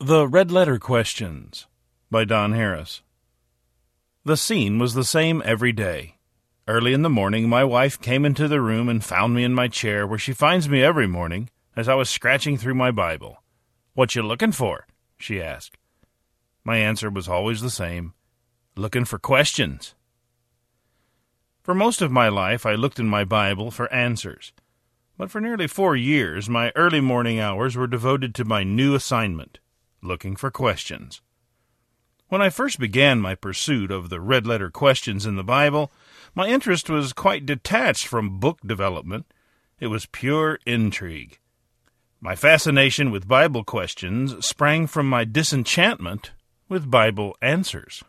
The Red Letter Questions by Don Harris. The scene was the same every day. Early in the morning, my wife came into the room and found me in my chair where she finds me every morning as I was scratching through my Bible. What you looking for? she asked. My answer was always the same looking for questions. For most of my life, I looked in my Bible for answers. But for nearly four years, my early morning hours were devoted to my new assignment looking for questions. When I first began my pursuit of the red letter questions in the Bible, my interest was quite detached from book development. It was pure intrigue. My fascination with Bible questions sprang from my disenchantment with Bible answers.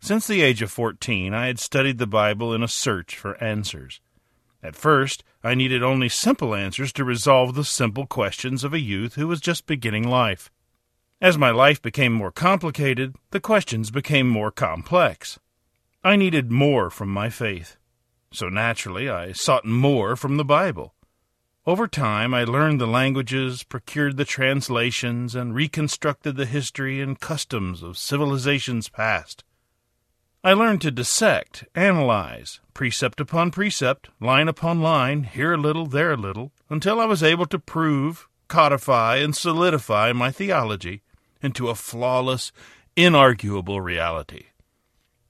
Since the age of 14, I had studied the Bible in a search for answers. At first, I needed only simple answers to resolve the simple questions of a youth who was just beginning life. As my life became more complicated, the questions became more complex. I needed more from my faith. So naturally, I sought more from the Bible. Over time, I learned the languages, procured the translations, and reconstructed the history and customs of civilizations past. I learned to dissect, analyze, precept upon precept, line upon line, here a little, there a little, until I was able to prove, codify, and solidify my theology into a flawless, inarguable reality.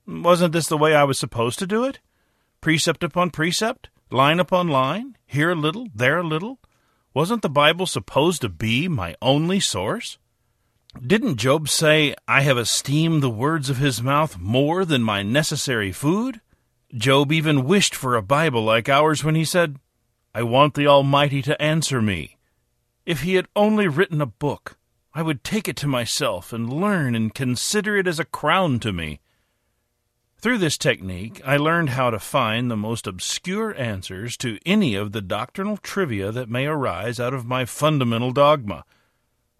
Wasn't this the way I was supposed to do it? Precept upon precept, line upon line, here a little, there a little? Wasn't the Bible supposed to be my only source? Didn't Job say, I have esteemed the words of his mouth more than my necessary food? Job even wished for a Bible like ours when he said, I want the Almighty to answer me. If he had only written a book, I would take it to myself and learn and consider it as a crown to me. Through this technique, I learned how to find the most obscure answers to any of the doctrinal trivia that may arise out of my fundamental dogma.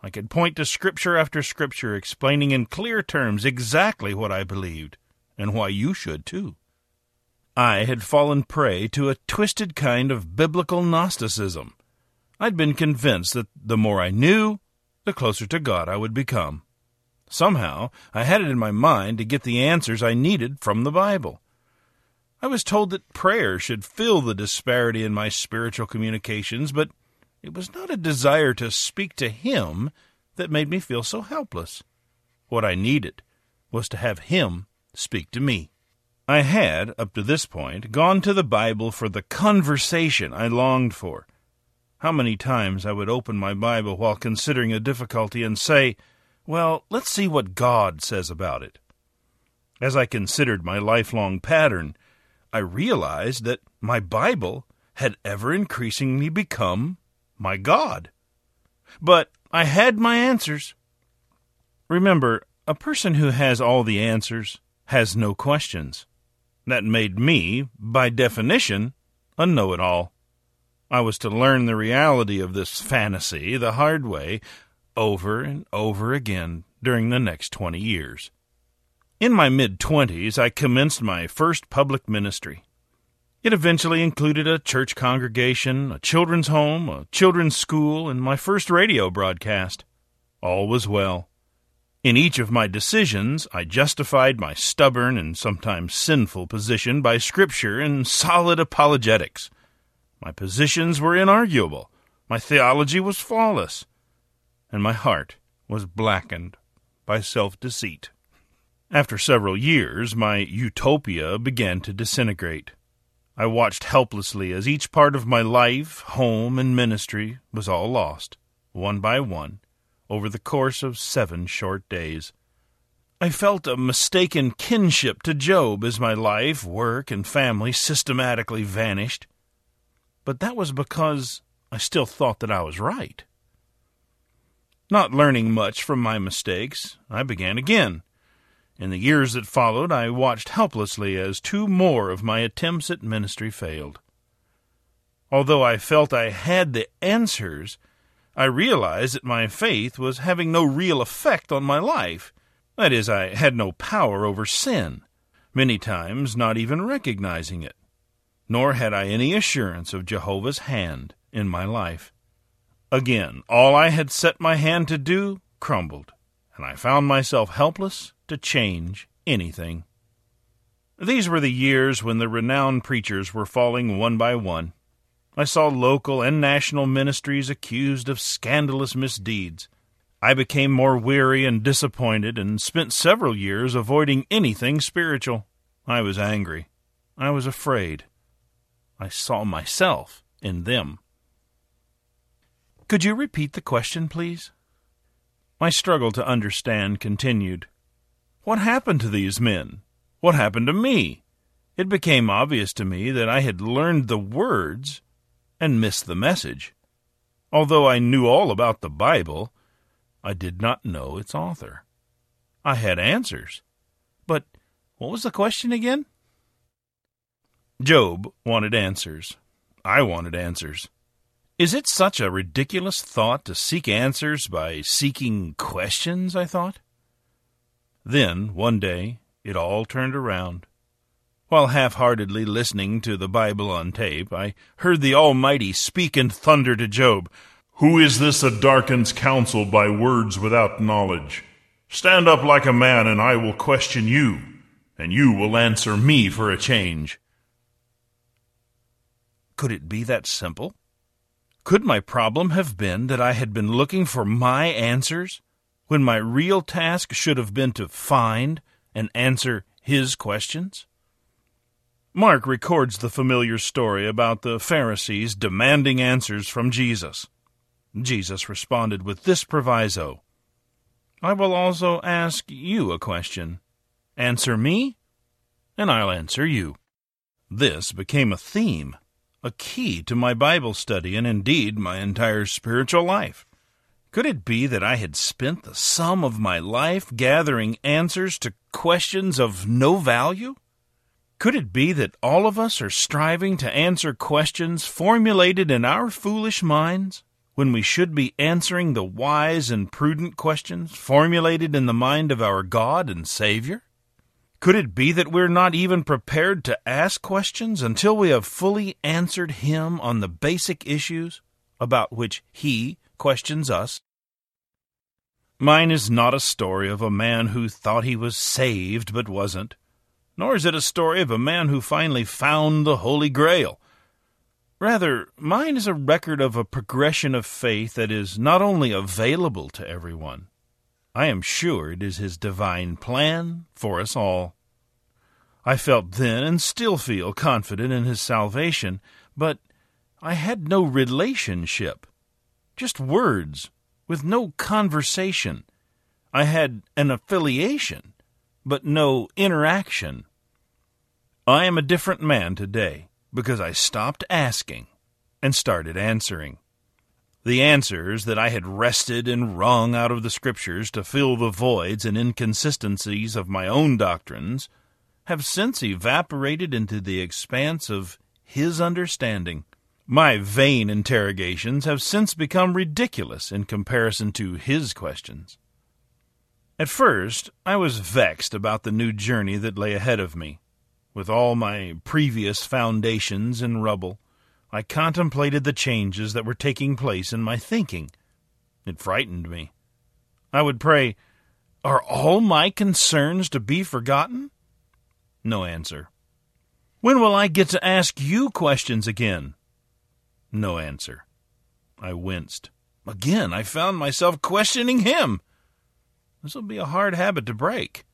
I could point to scripture after scripture explaining in clear terms exactly what I believed, and why you should too. I had fallen prey to a twisted kind of biblical Gnosticism. I'd been convinced that the more I knew, the closer to God I would become. Somehow, I had it in my mind to get the answers I needed from the Bible. I was told that prayer should fill the disparity in my spiritual communications, but it was not a desire to speak to Him that made me feel so helpless. What I needed was to have Him speak to me. I had, up to this point, gone to the Bible for the conversation I longed for. How many times I would open my Bible while considering a difficulty and say, Well, let's see what God says about it. As I considered my lifelong pattern, I realized that my Bible had ever increasingly become my God. But I had my answers. Remember, a person who has all the answers has no questions. That made me, by definition, a know it all. I was to learn the reality of this fantasy the hard way over and over again during the next 20 years. In my mid 20s, I commenced my first public ministry. It eventually included a church congregation, a children's home, a children's school, and my first radio broadcast. All was well. In each of my decisions, I justified my stubborn and sometimes sinful position by Scripture and solid apologetics. My positions were inarguable, my theology was flawless, and my heart was blackened by self deceit. After several years, my utopia began to disintegrate. I watched helplessly as each part of my life, home, and ministry was all lost, one by one, over the course of seven short days. I felt a mistaken kinship to Job as my life, work, and family systematically vanished but that was because I still thought that I was right. Not learning much from my mistakes, I began again. In the years that followed, I watched helplessly as two more of my attempts at ministry failed. Although I felt I had the answers, I realized that my faith was having no real effect on my life. That is, I had no power over sin, many times not even recognizing it nor had I any assurance of Jehovah's hand in my life. Again, all I had set my hand to do crumbled, and I found myself helpless to change anything. These were the years when the renowned preachers were falling one by one. I saw local and national ministries accused of scandalous misdeeds. I became more weary and disappointed and spent several years avoiding anything spiritual. I was angry. I was afraid. I saw myself in them. Could you repeat the question, please? My struggle to understand continued. What happened to these men? What happened to me? It became obvious to me that I had learned the words and missed the message. Although I knew all about the Bible, I did not know its author. I had answers. But what was the question again? Job wanted answers. I wanted answers. Is it such a ridiculous thought to seek answers by seeking questions? I thought. Then, one day, it all turned around. While half heartedly listening to the Bible on tape, I heard the Almighty speak in thunder to Job Who is this that darkens counsel by words without knowledge? Stand up like a man, and I will question you, and you will answer me for a change. Could it be that simple? Could my problem have been that I had been looking for my answers when my real task should have been to find and answer his questions? Mark records the familiar story about the Pharisees demanding answers from Jesus. Jesus responded with this proviso I will also ask you a question. Answer me, and I'll answer you. This became a theme a key to my Bible study and indeed my entire spiritual life. Could it be that I had spent the sum of my life gathering answers to questions of no value? Could it be that all of us are striving to answer questions formulated in our foolish minds when we should be answering the wise and prudent questions formulated in the mind of our God and Savior? Could it be that we're not even prepared to ask questions until we have fully answered Him on the basic issues about which He questions us? Mine is not a story of a man who thought he was saved but wasn't, nor is it a story of a man who finally found the Holy Grail. Rather, mine is a record of a progression of faith that is not only available to everyone, I am sure it is His divine plan for us all. I felt then and still feel confident in His salvation, but I had no relationship, just words, with no conversation. I had an affiliation, but no interaction. I am a different man today because I stopped asking and started answering. The answers that I had wrested and wrung out of the Scriptures to fill the voids and inconsistencies of my own doctrines have since evaporated into the expanse of His understanding. My vain interrogations have since become ridiculous in comparison to His questions. At first, I was vexed about the new journey that lay ahead of me. With all my previous foundations in rubble, I contemplated the changes that were taking place in my thinking. It frightened me. I would pray, Are all my concerns to be forgotten? No answer. When will I get to ask you questions again? No answer. I winced. Again, I found myself questioning him. This will be a hard habit to break.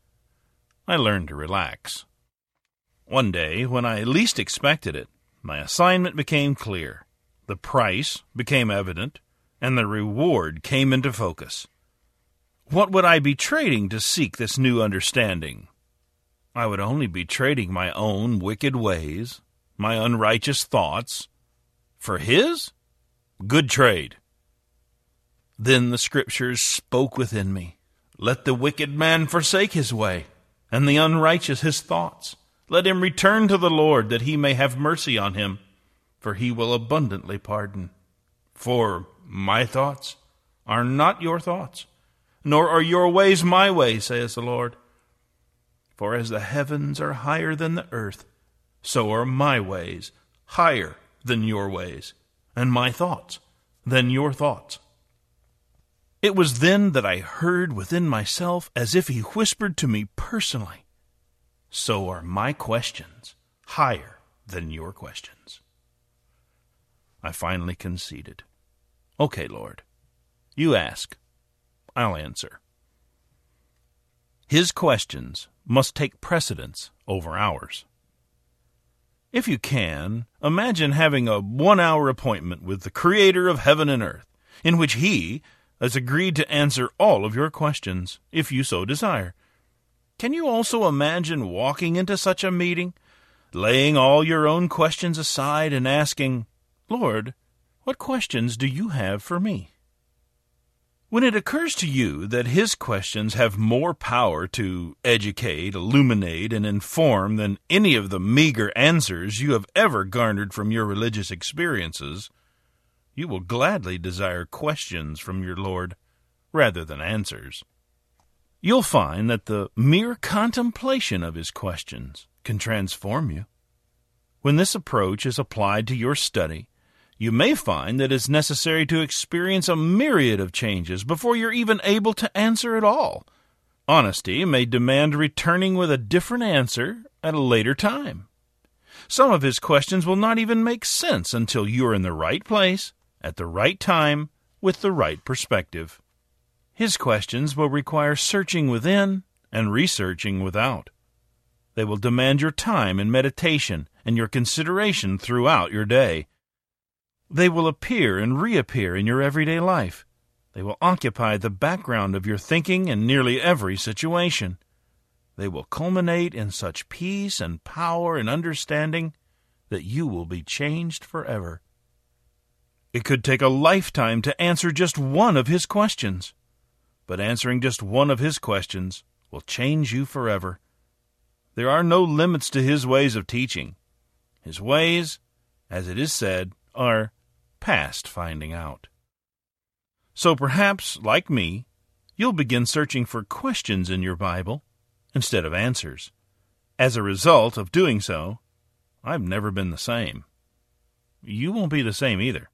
I learned to relax. One day, when I least expected it, my assignment became clear, the price became evident, and the reward came into focus. What would I be trading to seek this new understanding? I would only be trading my own wicked ways, my unrighteous thoughts, for his? Good trade. Then the Scriptures spoke within me. Let the wicked man forsake his way, and the unrighteous his thoughts. Let him return to the Lord, that he may have mercy on him, for he will abundantly pardon. For my thoughts are not your thoughts, nor are your ways my ways, says the Lord. For as the heavens are higher than the earth, so are my ways higher than your ways, and my thoughts than your thoughts. It was then that I heard within myself as if he whispered to me personally, So are my questions higher than your questions. I finally conceded. Okay, Lord. You ask. I'll answer. His questions must take precedence over ours. If you can, imagine having a one hour appointment with the Creator of heaven and earth, in which He has agreed to answer all of your questions, if you so desire. Can you also imagine walking into such a meeting, laying all your own questions aside and asking, Lord, what questions do you have for me? When it occurs to you that his questions have more power to educate, illuminate, and inform than any of the meager answers you have ever garnered from your religious experiences, you will gladly desire questions from your Lord rather than answers. You'll find that the mere contemplation of his questions can transform you. When this approach is applied to your study, you may find that it's necessary to experience a myriad of changes before you're even able to answer at all. Honesty may demand returning with a different answer at a later time. Some of his questions will not even make sense until you're in the right place, at the right time, with the right perspective. His questions will require searching within and researching without. They will demand your time and meditation and your consideration throughout your day. They will appear and reappear in your everyday life. They will occupy the background of your thinking in nearly every situation. They will culminate in such peace and power and understanding that you will be changed forever. It could take a lifetime to answer just one of his questions, but answering just one of his questions will change you forever. There are no limits to his ways of teaching. His ways, as it is said, are past finding out. So perhaps, like me, you'll begin searching for questions in your Bible instead of answers. As a result of doing so, I've never been the same. You won't be the same either.